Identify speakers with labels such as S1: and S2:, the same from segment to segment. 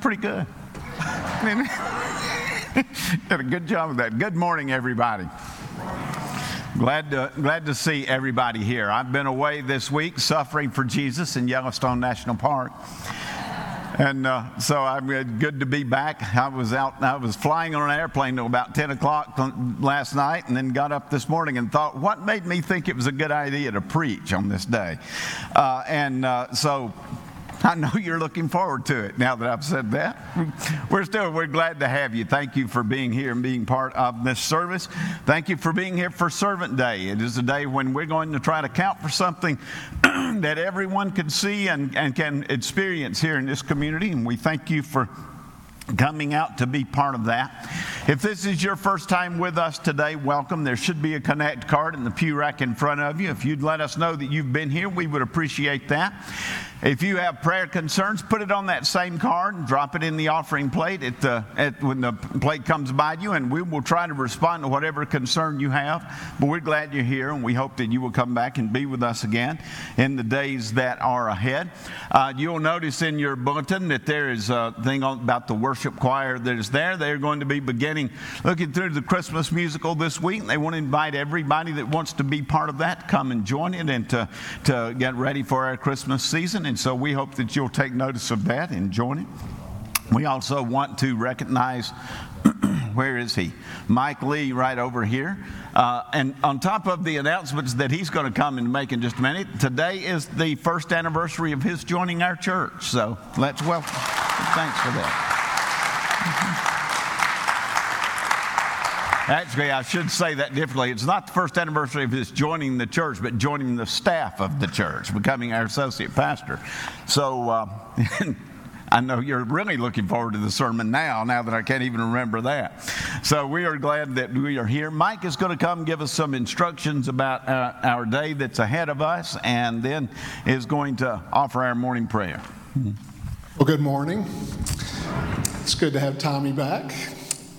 S1: pretty good. Did a good job of that. Good morning, everybody. Glad to, glad to see everybody here. I've been away this week suffering for Jesus in Yellowstone National Park. And uh, so I'm good to be back. I was out, I was flying on an airplane till about 10 o'clock last night and then got up this morning and thought, what made me think it was a good idea to preach on this day? Uh, and uh, so I know you're looking forward to it now that I've said that. We're still we're glad to have you. Thank you for being here and being part of this service. Thank you for being here for Servant Day. It is a day when we're going to try to count for something that everyone can see and, and can experience here in this community. And we thank you for coming out to be part of that. If this is your first time with us today, welcome. There should be a connect card in the pew rack in front of you. If you'd let us know that you've been here, we would appreciate that. If you have prayer concerns, put it on that same card and drop it in the offering plate at the, at, when the plate comes by you, and we will try to respond to whatever concern you have. But we're glad you're here, and we hope that you will come back and be with us again in the days that are ahead. Uh, you'll notice in your bulletin that there is a thing about the worship choir that is there. They're going to be beginning looking through the Christmas musical this week. They want to invite everybody that wants to be part of that to come and join it and to, to get ready for our Christmas season. And so we hope that you'll take notice of that and join it. We also want to recognize where is he? Mike Lee, right over here. Uh, and on top of the announcements that he's going to come and make in just a minute, today is the first anniversary of his joining our church. So let's welcome. Thanks for that. Actually, I should say that differently. It's not the first anniversary of his joining the church, but joining the staff of the church, becoming our associate pastor. So uh, I know you're really looking forward to the sermon now, now that I can't even remember that. So we are glad that we are here. Mike is going to come give us some instructions about uh, our day that's ahead of us and then is going to offer our morning prayer.
S2: Well, good morning. It's good to have Tommy back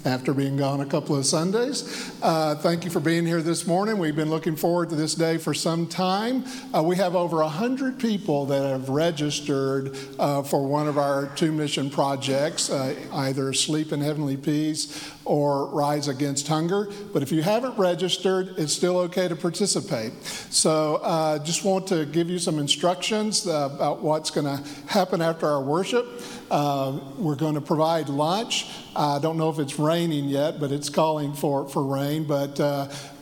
S2: after being gone a couple of Sundays. Uh, thank you for being here this morning. We've been looking forward to this day for some time. Uh, we have over 100 people that have registered uh, for one of our two mission projects, uh, either Sleep in Heavenly Peace or Rise Against Hunger. But if you haven't registered, it's still okay to participate. So uh, just want to give you some instructions uh, about what's going to happen after our worship. Uh, we're going to provide lunch. I don't know if it's raining yet, but it's calling for, for rain. But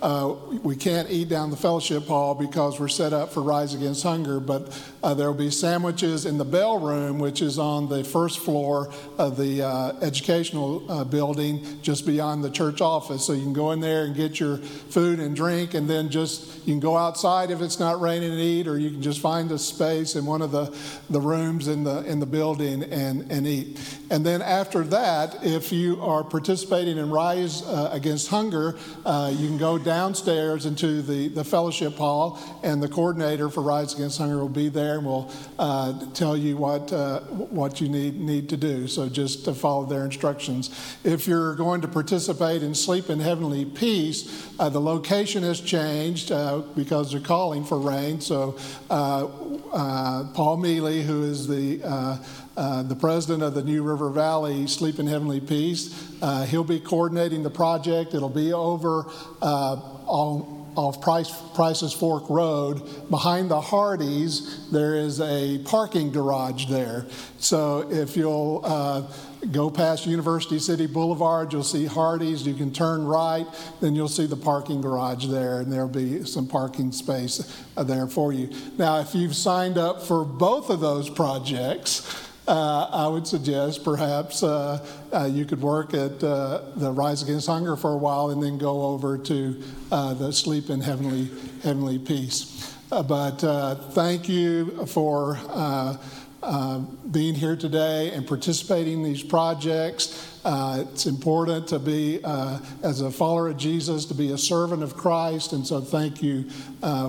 S2: uh, we can't eat down the fellowship hall because we're set up for Rise Against Hunger. But uh, there will be sandwiches in the bell room, which is on the first floor of the uh, educational uh, building, just beyond the church office. So you can go in there and get your food and drink, and then just you can go outside if it's not raining and eat, or you can just find a space in one of the, the rooms in the in the building and, and eat. And then after that, if you are participating in Rise uh, Against Hunger, uh, you can go downstairs into the, the fellowship hall, and the coordinator for Rise Against Hunger will be there and will uh, tell you what, uh, what you need, need to do. So just to follow their instructions. If you're going to participate in Sleep in Heavenly Peace, uh, the location has changed uh, because they're calling for rain. So Paul Mealy, who is the uh, the president of the New River Valley Sleep in Heavenly Peace. Uh, he'll be coordinating the project. It'll be over uh, on, off Price, Price's Fork Road. Behind the Hardee's, there is a parking garage there. So if you'll uh, go past University City Boulevard, you'll see Hardee's. You can turn right, then you'll see the parking garage there, and there'll be some parking space uh, there for you. Now, if you've signed up for both of those projects, uh, I would suggest perhaps uh, uh, you could work at uh, the Rise Against Hunger for a while and then go over to uh, the Sleep in Heavenly, Heavenly Peace. Uh, but thank you for being here today and participating in these projects. it's important to be, as a follower of Jesus, to be a servant of Christ, and so thank you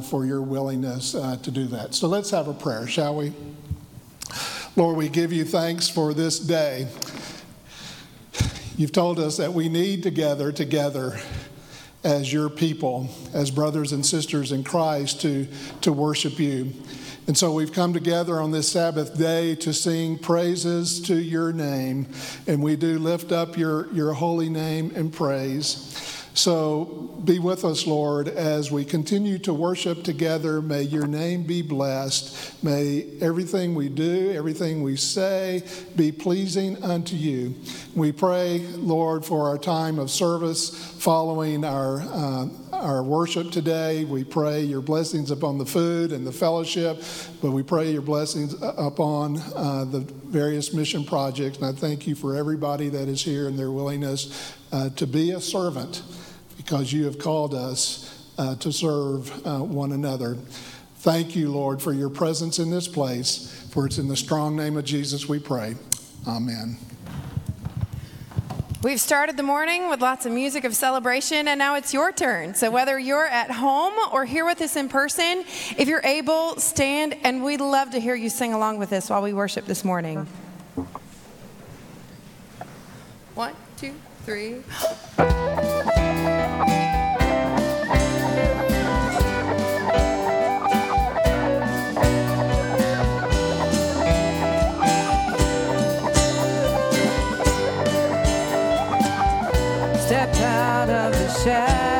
S2: for your willingness to do that. So let's have a prayer, shall we? Lord, we give you thanks for this day. You've told us that we need to gather together as your people, as brothers and sisters in Christ, to, to worship you. And so we've come together on this Sabbath day to sing praises to your name. And we do lift up your, your holy name and praise. So be with us, Lord, as we continue to worship together. May your name be blessed. May everything we do, everything we say, be pleasing unto you. We pray, Lord, for our time of service following our. Uh, our worship today. We pray your blessings upon the food and the fellowship, but we pray your blessings upon uh, the various mission projects. And I thank you for everybody that is here and their willingness uh, to be a servant because you have called us uh, to serve uh, one another. Thank you, Lord, for your presence in this place. For it's in the strong name of Jesus we pray. Amen.
S3: We've started the morning with lots of music of celebration, and now it's your turn. So, whether you're at home or here with us in person, if you're able, stand, and we'd love to hear you sing along with us while we worship this morning. One, three. stepped out of the shadow.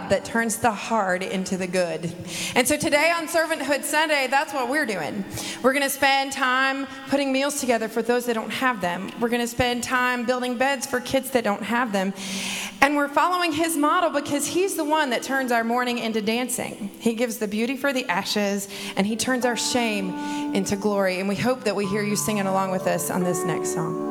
S3: God that turns the hard into the good. And so today on Servanthood Sunday, that's what we're doing. We're going to spend time putting meals together for those that don't have them. We're going to spend time building beds for kids that don't have them. And we're following his model because he's the one that turns our mourning into dancing. He gives the beauty for the ashes and he turns our shame into glory. And we hope that we hear you singing along with us on this next song.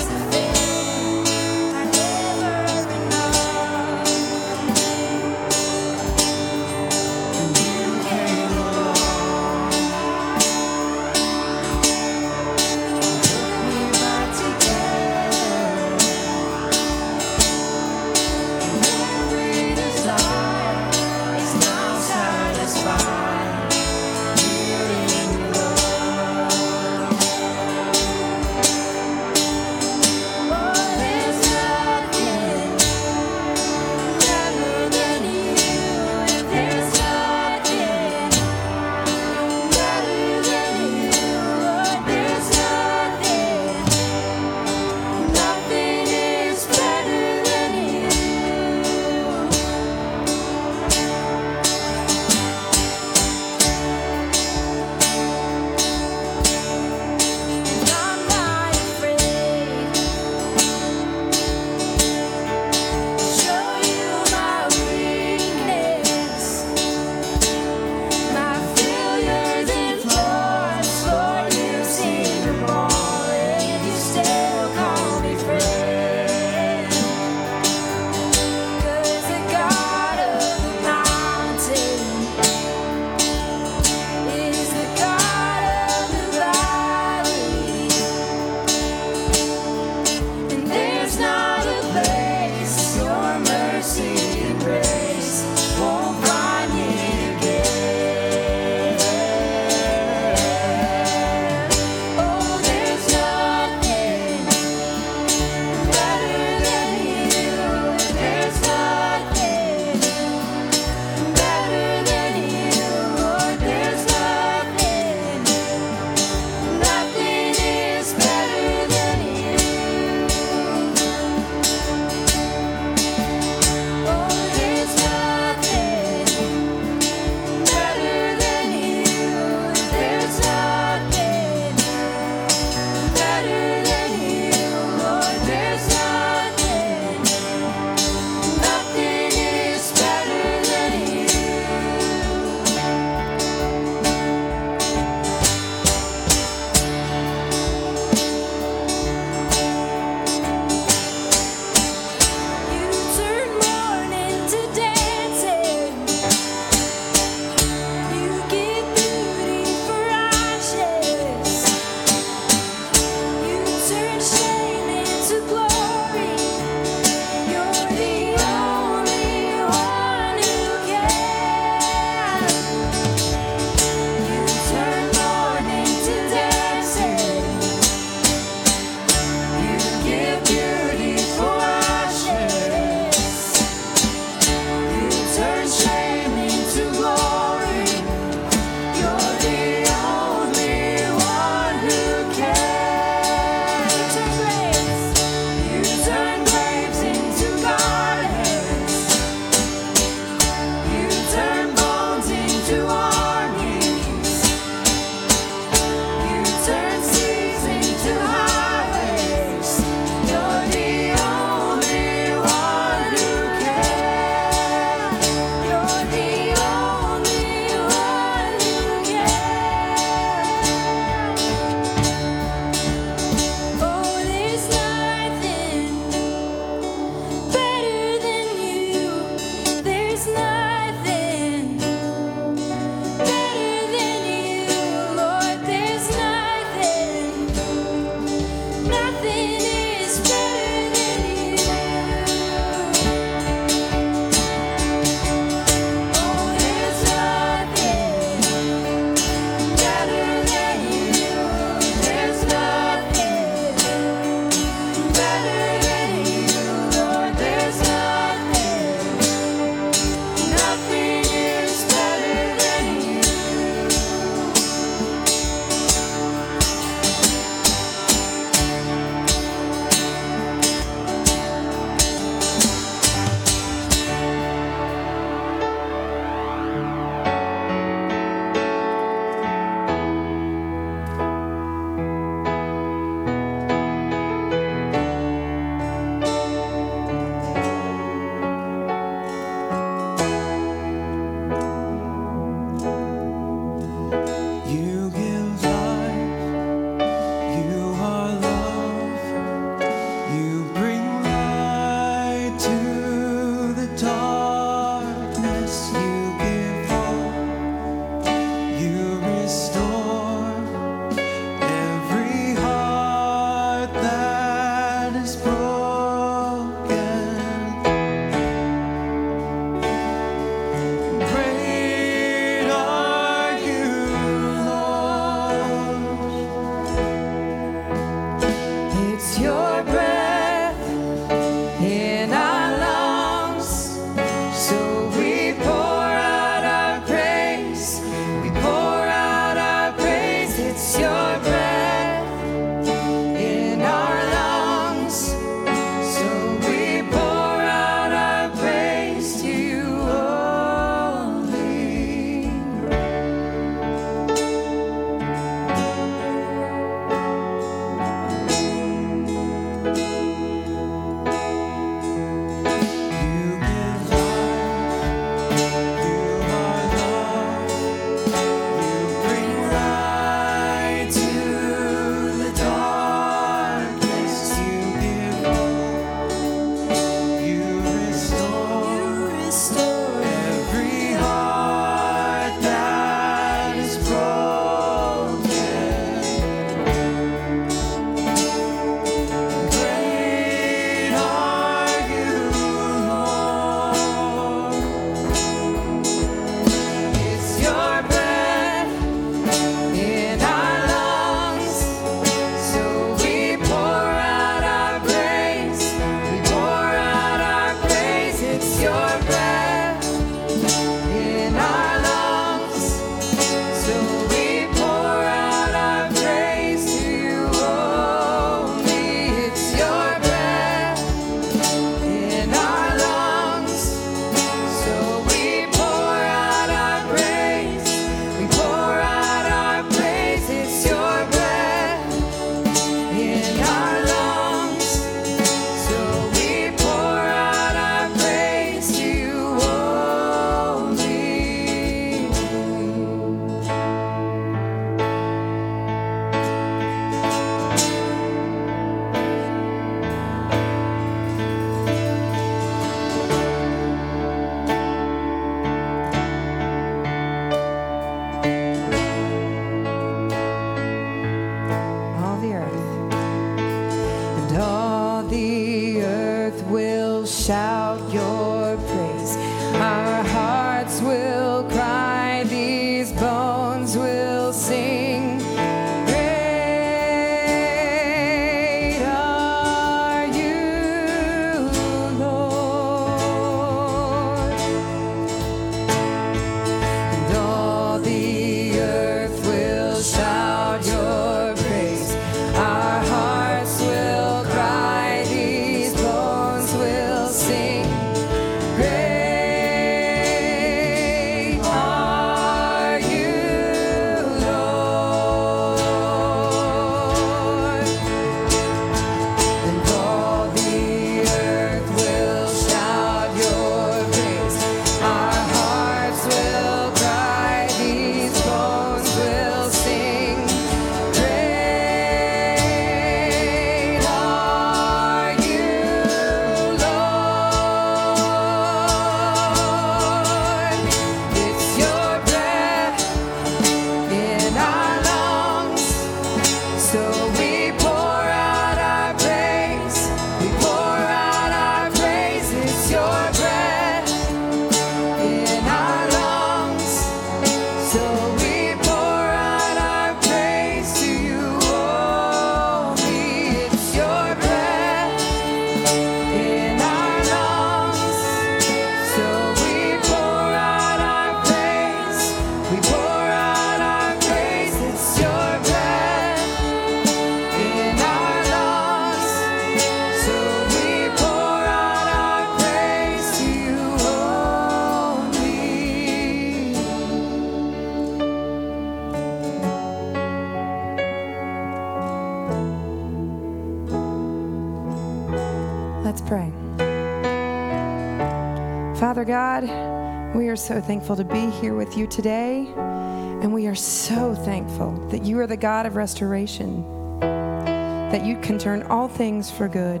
S3: Thankful to be here with you today, and we are so thankful that you are the God of restoration, that you can turn all things for good.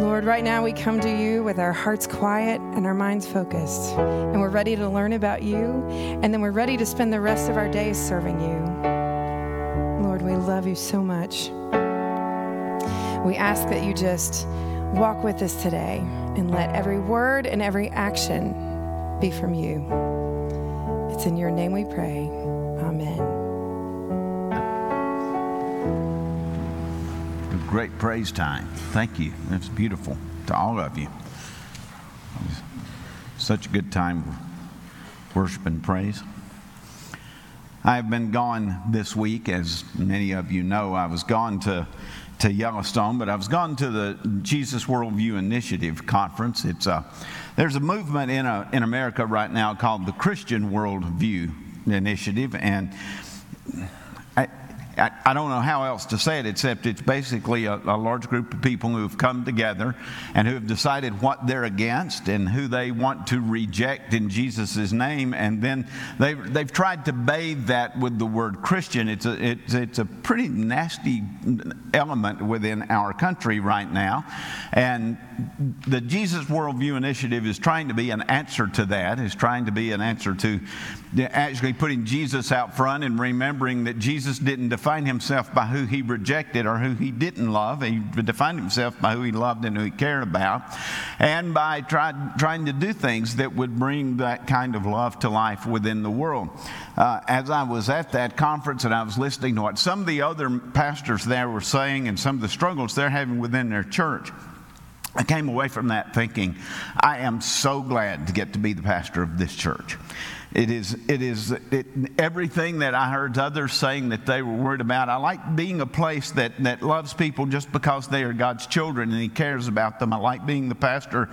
S3: Lord, right now we come to you with our hearts quiet and our minds focused, and we're ready to learn about you, and then we're ready to spend the rest of our days serving you. Lord, we love you so much. We ask that you just walk with us today and let every word and every action be from you. It's in your name we pray. Amen.
S1: Great praise time. Thank you. That's beautiful to all of you. Such a good time worship and praise. I've been gone this week, as many of you know. I was gone to to Yellowstone, but I was gone to the Jesus Worldview Initiative conference. It's a, there's a movement in, a, in America right now called the Christian Worldview Initiative, and I, don't know how else to say it except it's basically a, a large group of people who have come together and who have decided what they're against and who they want to reject in Jesus' name. And then they've, they've tried to bathe that with the word Christian. It's a, it's, it's a pretty nasty element within our country right now. And the Jesus Worldview Initiative is trying to be an answer to that, is trying to be an answer to actually putting Jesus out front and remembering that Jesus didn't define himself by who he rejected or who he didn't love. He defined himself by who he loved and who he cared about, and by try, trying to do things that would bring that kind of love to life within the world. Uh, as I was at that conference and I was listening to what some of the other pastors there were saying and some of the struggles they're having within their church, I came away from that thinking, I am so glad to get to be the pastor of this church. It is, it is it, everything that I heard others saying that they were worried about. I like being a place that, that loves people just because they are God's children and He cares about them. I like being the pastor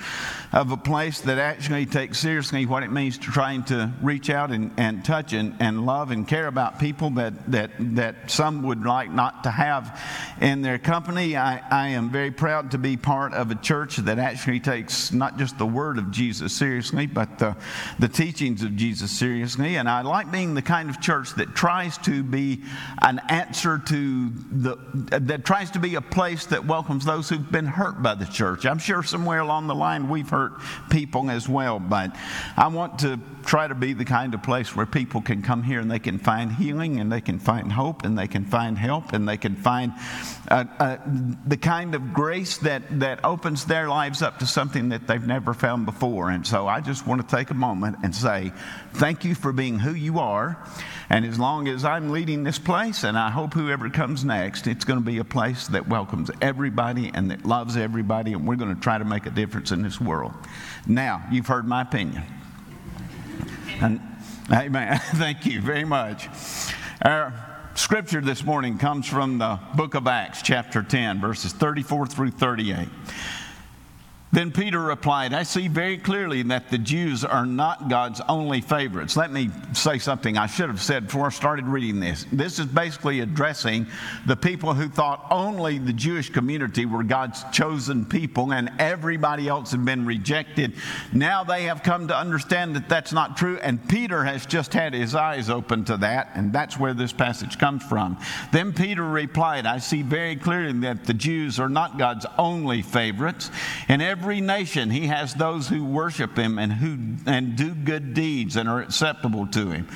S1: of a place that actually takes seriously what it means to trying to reach out and, and touch and, and love and care about people that, that, that some would like not to have in their company. I, I am very proud to be part of a church that actually takes not just the word of Jesus seriously, but the, the teachings of Jesus Jesus seriously, and I like being the kind of church that tries to be an answer to the, that tries to be a place that welcomes those who've been hurt by the church. I'm sure somewhere along the line we've hurt people as well, but I want to try to be the kind of place where people can come here and they can find healing and they can find hope and they can find help and they can find uh, uh, the kind of grace that, that opens their lives up to something that they've never found before. And so I just want to take a moment and say, Thank you for being who you are. And as long as I'm leading this place, and I hope whoever comes next, it's going to be a place that welcomes everybody and that loves everybody, and we're going to try to make a difference in this world. Now, you've heard my opinion. And, amen. Thank you very much. Our scripture this morning comes from the book of Acts, chapter 10, verses 34 through 38. Then Peter replied, I see very clearly that the Jews are not God's only favorites. Let me say something I should have said before I started reading this. This is basically addressing the people who thought only the Jewish community were God's chosen people and everybody else had been rejected. Now they have come to understand that that's not true, and Peter has just had his eyes open to that, and that's where this passage comes from. Then Peter replied, I see very clearly that the Jews are not God's only favorites, and every every nation he has those who worship him and who and do good deeds and are acceptable to him.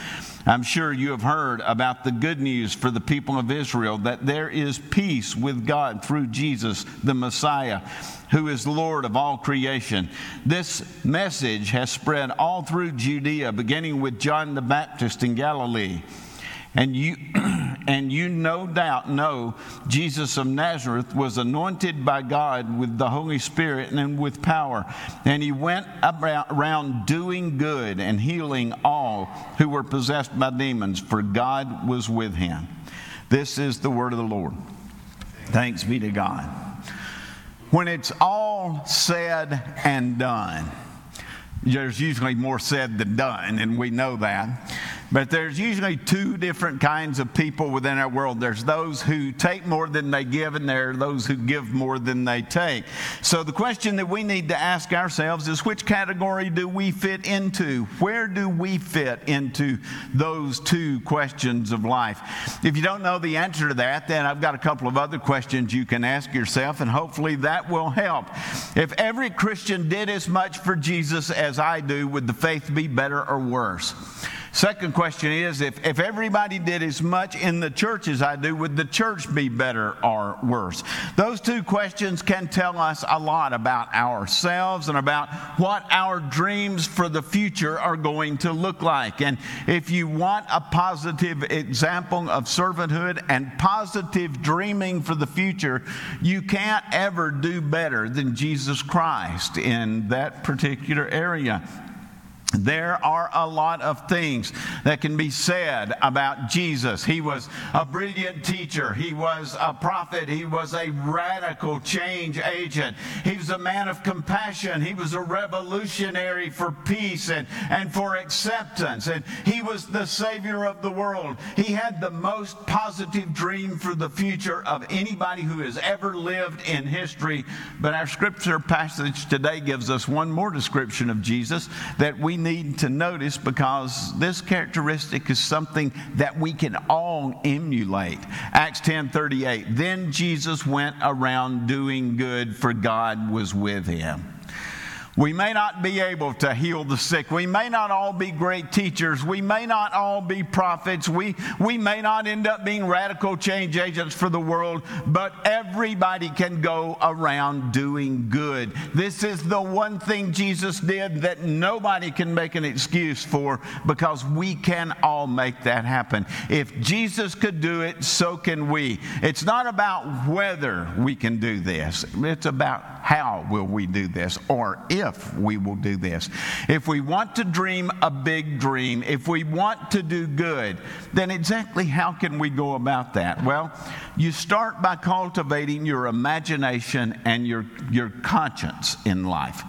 S1: I'm sure you have heard about the good news for the people of Israel that there is peace with God through Jesus the Messiah, who is Lord of all creation. This message has spread all through Judea, beginning with John the Baptist in Galilee. And you, and you no doubt know Jesus of Nazareth was anointed by God with the Holy Spirit and with power. And he went around doing good and healing all who were possessed by demons, for God was with him. This is the word of the Lord. Thanks be to God. When it's all said and done, there's usually more said than done, and we know that. But there's usually two different kinds of people within our world. There's those who take more than they give, and there are those who give more than they take. So the question that we need to ask ourselves is which category do we fit into? Where do we fit into those two questions of life? If you don't know the answer to that, then I've got a couple of other questions you can ask yourself, and hopefully that will help. If every Christian did as much for Jesus as I do, would the faith be better or worse? Second question is if, if everybody did as much in the church as I do, would the church be better or worse? Those two questions can tell us a lot about ourselves and about what our dreams for the future are going to look like. And if you want a positive example of servanthood and positive dreaming for the future, you can't ever do better than Jesus Christ in that particular area. There are a lot of things that can be said about Jesus. He was a brilliant teacher. He was a prophet. He was a radical change agent. He was a man of compassion. He was a revolutionary for peace and, and for acceptance. And he was the Savior of the world. He had the most positive dream for the future of anybody who has ever lived in history. But our scripture passage today gives us one more description of Jesus that we need to notice because this characteristic is something that we can all emulate. Acts 10:38. Then Jesus went around doing good for God was with him. We may not be able to heal the sick. We may not all be great teachers. We may not all be prophets. We, we may not end up being radical change agents for the world, but everybody can go around doing good. This is the one thing Jesus did that nobody can make an excuse for because we can all make that happen. If Jesus could do it, so can we. It's not about whether we can do this, it's about how will we do this or if we will do this. If we want to dream a big dream, if we want to do good, then exactly how can we go about that? Well, you start by cultivating your imagination and your, your conscience in life.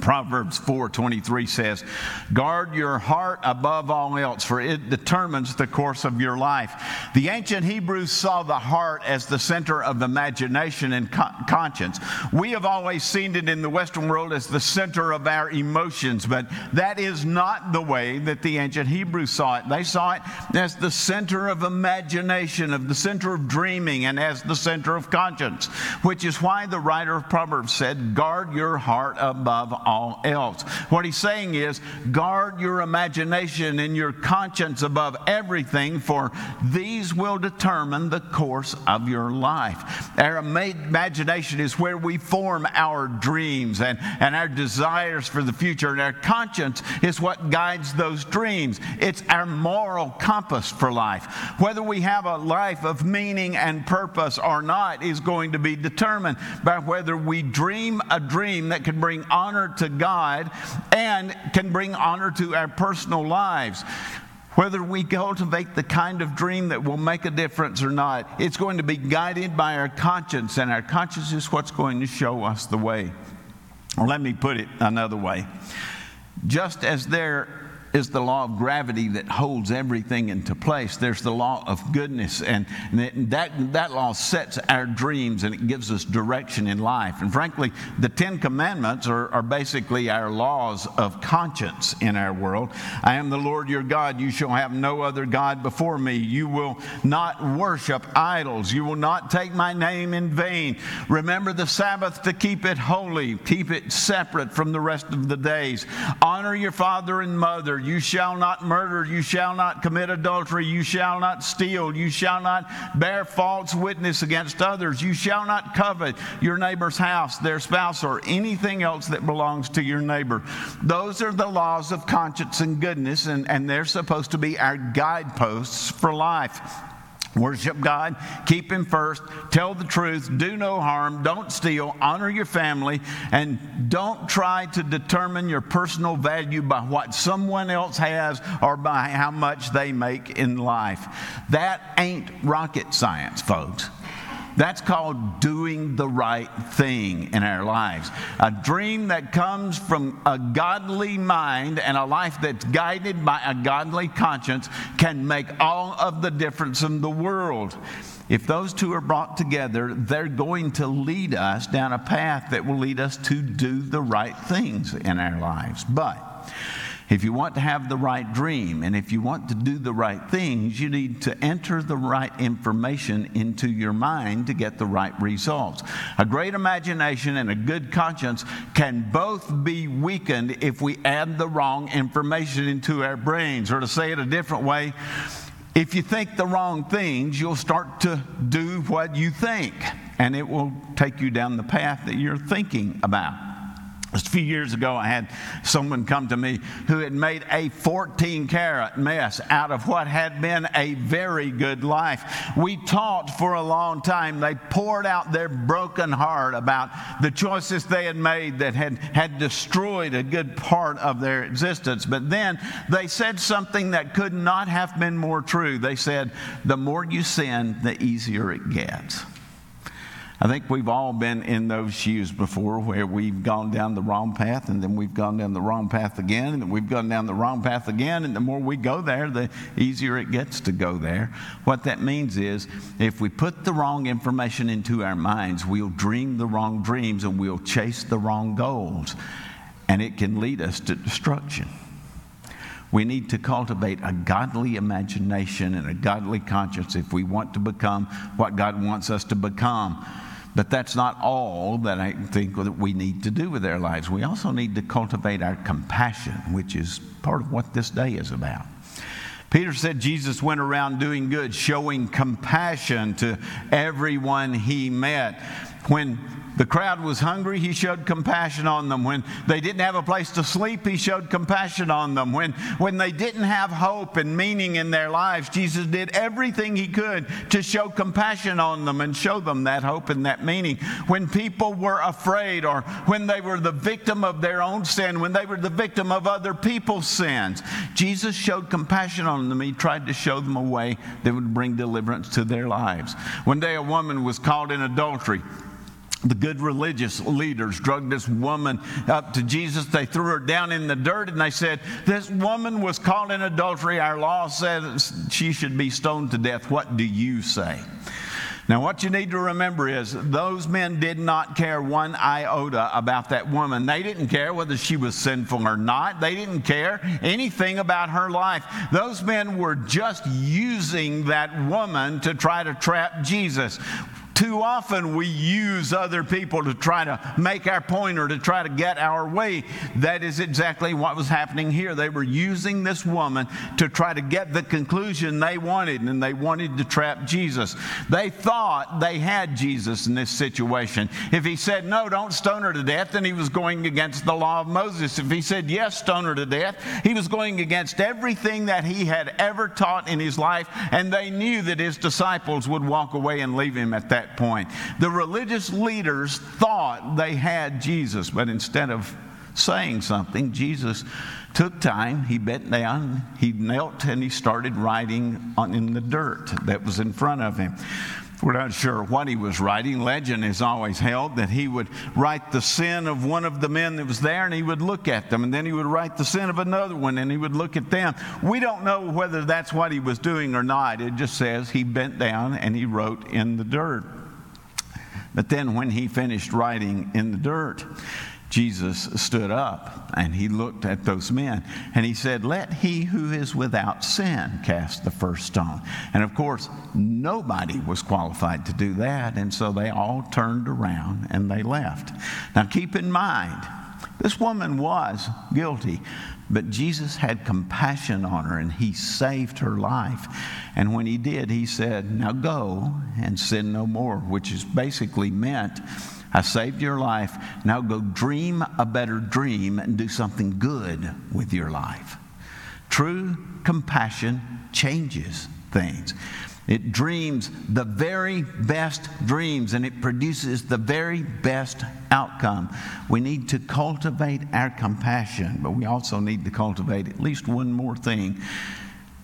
S1: Proverbs 4:23 says, "Guard your heart above all else, for it determines the course of your life." The ancient Hebrews saw the heart as the center of imagination and conscience. We have always seen it in the Western world as the center of our emotions, but that is not the way that the ancient Hebrews saw it. They saw it as the center of imagination, of the center of dreaming, and as the center of conscience, which is why the writer of Proverbs said, "Guard your heart above all else. What he's saying is guard your imagination and your conscience above everything, for these will determine the course of your life. Our imagination is where we form our dreams and, and our desires for the future, and our conscience is what guides those dreams. It's our moral compass for life. Whether we have a life of meaning and purpose or not is going to be determined by whether we dream a dream that can bring honor to God and can bring honor to our personal lives. Whether we cultivate the kind of dream that will make a difference or not, it's going to be guided by our conscience, and our conscience is what's going to show us the way. Or let me put it another way. Just as there is the law of gravity that holds everything into place. There's the law of goodness, and that, that law sets our dreams and it gives us direction in life. And frankly, the Ten Commandments are, are basically our laws of conscience in our world. I am the Lord your God. You shall have no other God before me. You will not worship idols. You will not take my name in vain. Remember the Sabbath to keep it holy, keep it separate from the rest of the days. Honor your father and mother. You shall not murder. You shall not commit adultery. You shall not steal. You shall not bear false witness against others. You shall not covet your neighbor's house, their spouse, or anything else that belongs to your neighbor. Those are the laws of conscience and goodness, and, and they're supposed to be our guideposts for life. Worship God, keep Him first, tell the truth, do no harm, don't steal, honor your family, and don't try to determine your personal value by what someone else has or by how much they make in life. That ain't rocket science, folks. That's called doing the right thing in our lives. A dream that comes from a godly mind and a life that's guided by a godly conscience can make all of the difference in the world. If those two are brought together, they're going to lead us down a path that will lead us to do the right things in our lives. But if you want to have the right dream and if you want to do the right things, you need to enter the right information into your mind to get the right results. A great imagination and a good conscience can both be weakened if we add the wrong information into our brains. Or to say it a different way, if you think the wrong things, you'll start to do what you think, and it will take you down the path that you're thinking about. A few years ago, I had someone come to me who had made a 14 carat mess out of what had been a very good life. We talked for a long time. They poured out their broken heart about the choices they had made that had, had destroyed a good part of their existence. But then they said something that could not have been more true. They said, The more you sin, the easier it gets. I think we've all been in those shoes before where we've gone down the wrong path and then we've gone down the wrong path again and we've gone down the wrong path again. And the more we go there, the easier it gets to go there. What that means is if we put the wrong information into our minds, we'll dream the wrong dreams and we'll chase the wrong goals. And it can lead us to destruction. We need to cultivate a godly imagination and a godly conscience if we want to become what God wants us to become. But that's not all that I think that we need to do with our lives. We also need to cultivate our compassion, which is part of what this day is about. Peter said Jesus went around doing good, showing compassion to everyone he met. When the crowd was hungry, he showed compassion on them. When they didn't have a place to sleep, he showed compassion on them. When, when they didn't have hope and meaning in their lives, Jesus did everything he could to show compassion on them and show them that hope and that meaning. When people were afraid or when they were the victim of their own sin, when they were the victim of other people's sins, Jesus showed compassion on them. He tried to show them a way that would bring deliverance to their lives. One day, a woman was caught in adultery the good religious leaders drugged this woman up to Jesus. They threw her down in the dirt and they said, This woman was caught in adultery. Our law says she should be stoned to death. What do you say? Now, what you need to remember is those men did not care one iota about that woman. They didn't care whether she was sinful or not. They didn't care anything about her life. Those men were just using that woman to try to trap Jesus. Too often we use other people to try to make our point or to try to get our way. That is exactly what was happening here. They were using this woman to try to get the conclusion they wanted, and they wanted to trap Jesus. They thought they had Jesus in this situation. If he said, No, don't stone her to death, then he was going against the law of Moses. If he said, Yes, stone her to death, he was going against everything that he had ever taught in his life, and they knew that his disciples would walk away and leave him at that that point. The religious leaders thought they had Jesus, but instead of saying something, Jesus took time, he bent down, he knelt, and he started writing on, in the dirt that was in front of him. We're not sure what he was writing. Legend has always held that he would write the sin of one of the men that was there and he would look at them, and then he would write the sin of another one and he would look at them. We don't know whether that's what he was doing or not. It just says he bent down and he wrote in the dirt. But then when he finished writing in the dirt, Jesus stood up and he looked at those men and he said, Let he who is without sin cast the first stone. And of course, nobody was qualified to do that. And so they all turned around and they left. Now keep in mind, this woman was guilty, but Jesus had compassion on her and he saved her life. And when he did, he said, Now go and sin no more, which is basically meant, I saved your life. Now go dream a better dream and do something good with your life. True compassion changes things. It dreams the very best dreams and it produces the very best outcome. We need to cultivate our compassion, but we also need to cultivate at least one more thing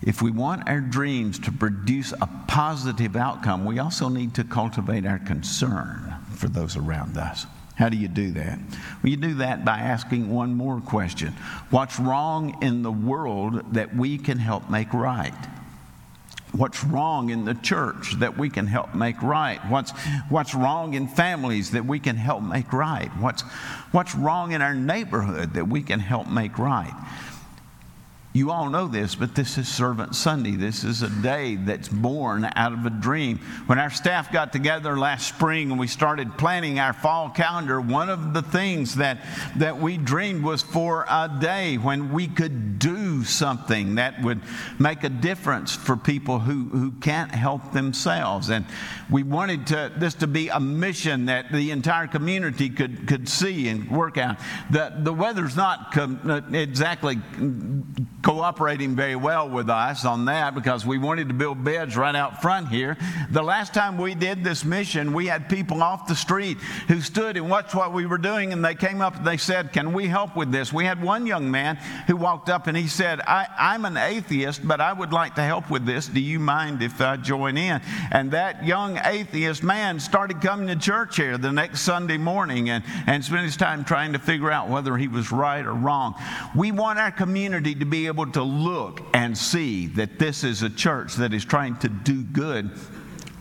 S1: if we want our dreams to produce a positive outcome, we also need to cultivate our concern for those around us. How do you do that? Well, you do that by asking one more question What's wrong in the world that we can help make right? What's wrong in the church that we can help make right? What's, what's wrong in families that we can help make right? What's, what's wrong in our neighborhood that we can help make right? You all know this, but this is Servant Sunday. This is a day that's born out of a dream. When our staff got together last spring and we started planning our fall calendar, one of the things that, that we dreamed was for a day when we could do something that would make a difference for people who, who can't help themselves. And we wanted to, this to be a mission that the entire community could, could see and work out. The, the weather's not com- uh, exactly cooperating very well with us on that because we wanted to build beds right out front here. The last time we did this mission, we had people off the street who stood and watched what we were doing, and they came up and they said, Can we help with this? We had one young man who walked up and he said, I, am an atheist, but I would like to help with this. Do you mind if I join in? And that young atheist man started coming to church here the next Sunday morning and, and spent his time trying to figure out whether he was right or wrong. We want our community to be able to look and see that this is a church that is trying to do good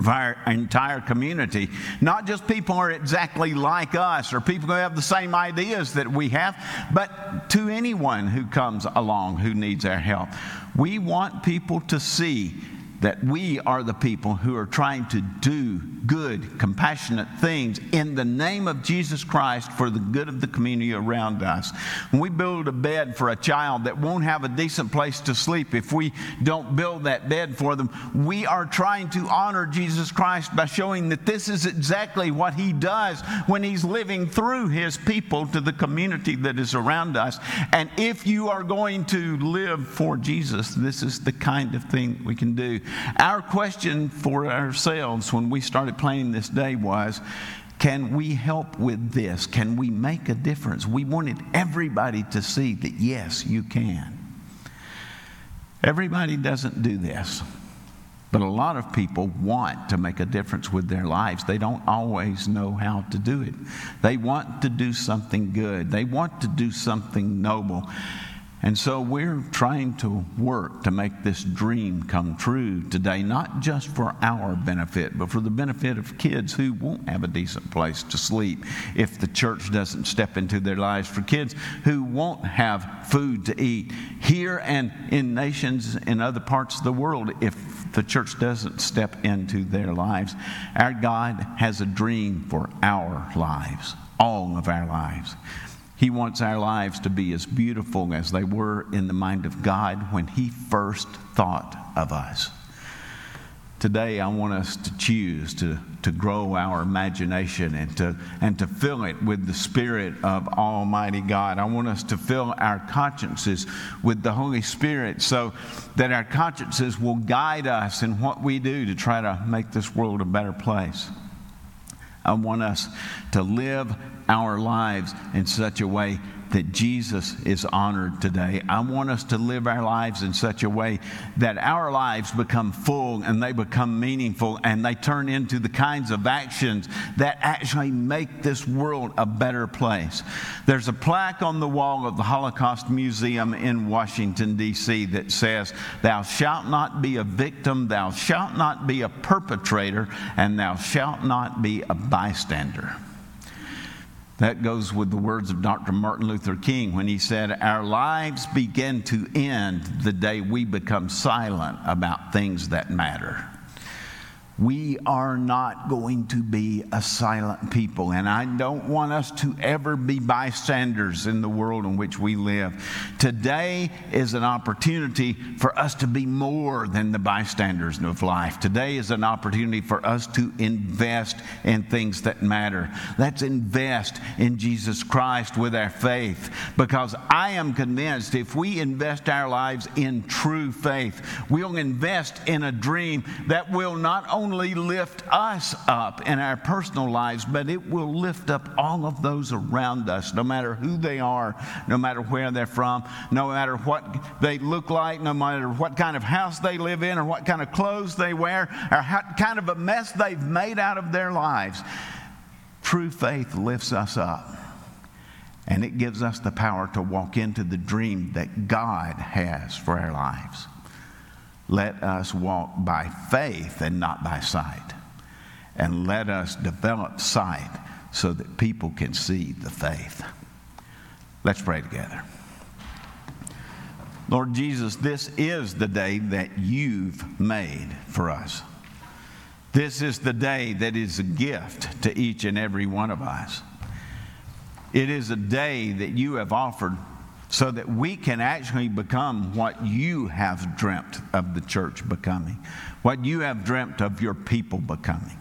S1: for our entire community. Not just people are exactly like us or people who have the same ideas that we have, but to anyone who comes along who needs our help. We want people to see that we are the people who are trying to do good, compassionate things in the name of Jesus Christ for the good of the community around us. When we build a bed for a child that won't have a decent place to sleep, if we don't build that bed for them, we are trying to honor Jesus Christ by showing that this is exactly what He does when He's living through His people to the community that is around us. And if you are going to live for Jesus, this is the kind of thing we can do. Our question for ourselves when we started planning this day was can we help with this? Can we make a difference? We wanted everybody to see that yes, you can. Everybody doesn't do this. But a lot of people want to make a difference with their lives. They don't always know how to do it. They want to do something good, they want to do something noble. And so we're trying to work to make this dream come true today, not just for our benefit, but for the benefit of kids who won't have a decent place to sleep if the church doesn't step into their lives, for kids who won't have food to eat here and in nations in other parts of the world if the church doesn't step into their lives. Our God has a dream for our lives, all of our lives. He wants our lives to be as beautiful as they were in the mind of God when He first thought of us. Today, I want us to choose to, to grow our imagination and to, and to fill it with the Spirit of Almighty God. I want us to fill our consciences with the Holy Spirit so that our consciences will guide us in what we do to try to make this world a better place. I want us to live our lives in such a way that Jesus is honored today. I want us to live our lives in such a way that our lives become full and they become meaningful and they turn into the kinds of actions that actually make this world a better place. There's a plaque on the wall of the Holocaust Museum in Washington, D.C. that says, Thou shalt not be a victim, thou shalt not be a perpetrator, and thou shalt not be a bystander. That goes with the words of Dr. Martin Luther King when he said, Our lives begin to end the day we become silent about things that matter. We are not going to be a silent people, and I don't want us to ever be bystanders in the world in which we live. Today is an opportunity for us to be more than the bystanders of life. Today is an opportunity for us to invest in things that matter. Let's invest in Jesus Christ with our faith, because I am convinced if we invest our lives in true faith, we'll invest in a dream that will not only only lift us up in our personal lives, but it will lift up all of those around us, no matter who they are, no matter where they're from, no matter what they look like, no matter what kind of house they live in, or what kind of clothes they wear, or what kind of a mess they've made out of their lives. True faith lifts us up. And it gives us the power to walk into the dream that God has for our lives. Let us walk by faith and not by sight. And let us develop sight so that people can see the faith. Let's pray together. Lord Jesus, this is the day that you've made for us. This is the day that is a gift to each and every one of us. It is a day that you have offered so that we can actually become what you have dreamt of the church becoming, what you have dreamt of your people becoming.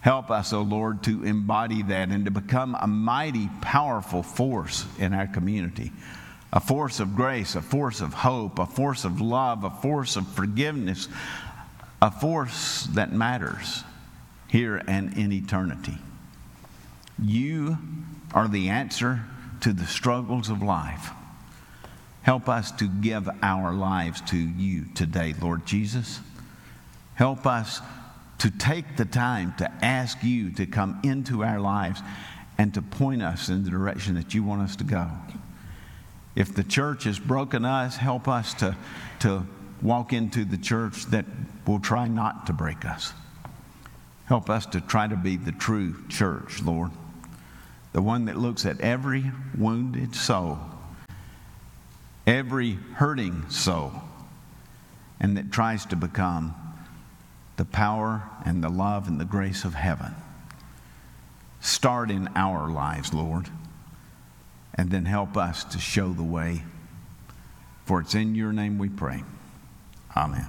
S1: Help us, O oh Lord, to embody that and to become a mighty, powerful force in our community a force of grace, a force of hope, a force of love, a force of forgiveness, a force that matters here and in eternity. You are the answer to the struggles of life. Help us to give our lives to you today, Lord Jesus. Help us to take the time to ask you to come into our lives and to point us in the direction that you want us to go. If the church has broken us, help us to, to walk into the church that will try not to break us. Help us to try to be the true church, Lord the one that looks at every wounded soul, every hurting soul, and that tries to become the power and the love and the grace of heaven. Start in our lives, Lord, and then help us to show the way. For it's in your name we pray. Amen.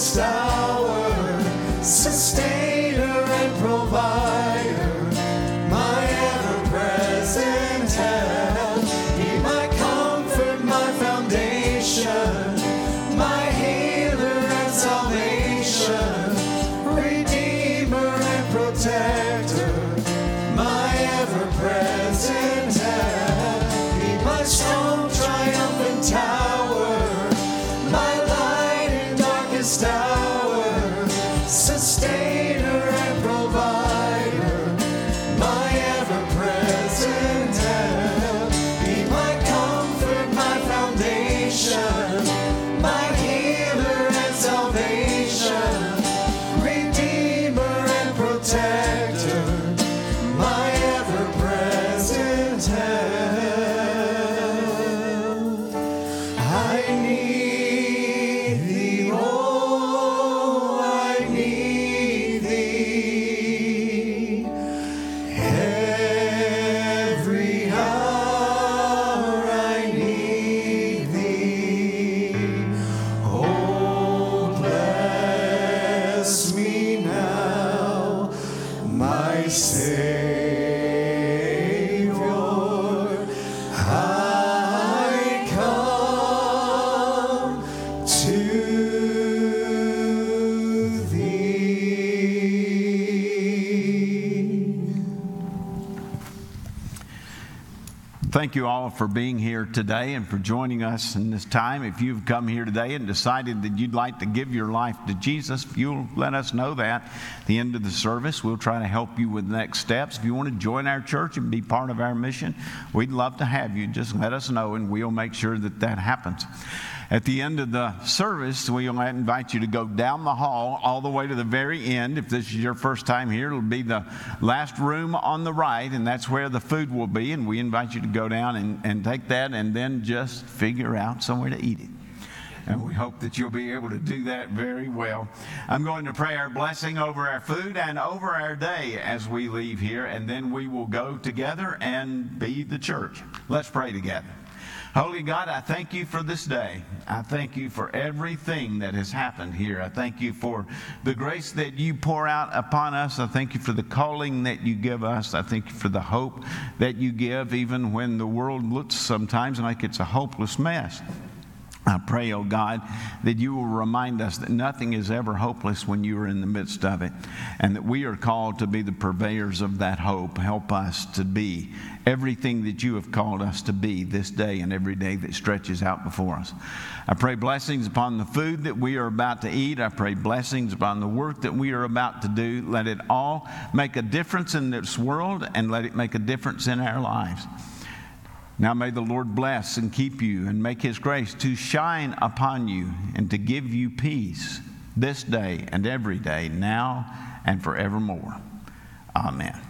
S3: stop.
S1: Thank you all for being here today and for joining us in this time. If you've come here today and decided that you'd like to give your life to Jesus, if you'll let us know that at the end of the service, we'll try to help you with next steps. If you want to join our church and be part of our mission, we'd love to have you. Just let us know and we'll make sure that that happens. At the end of the service, we'll invite you to go down the hall all the way to the very end. If this is your first time here, it'll be the last room on the right, and that's where the food will be. And we invite you to go down and, and take that and then just figure out somewhere to eat it. And we hope that you'll be able to do that very well. I'm going to pray our blessing over our food and over our day as we leave here, and then we will go together and be the church. Let's pray together. Holy God, I thank you for this day. I thank you for everything that has happened here. I thank you for the grace that you pour out upon us. I thank you for the calling that you give us. I thank you for the hope that you give, even when the world looks sometimes like it's a hopeless mess. I pray, oh God, that you will remind us that nothing is ever hopeless when you are in the midst of it, and that we are called to be the purveyors of that hope. Help us to be everything that you have called us to be this day and every day that stretches out before us. I pray blessings upon the food that we are about to eat. I pray blessings upon the work that we are about to do. Let it all make a difference in this world and let it make a difference in our lives. Now may the Lord bless and keep you and make his grace to shine upon you and to give you peace this day and every day, now and forevermore. Amen.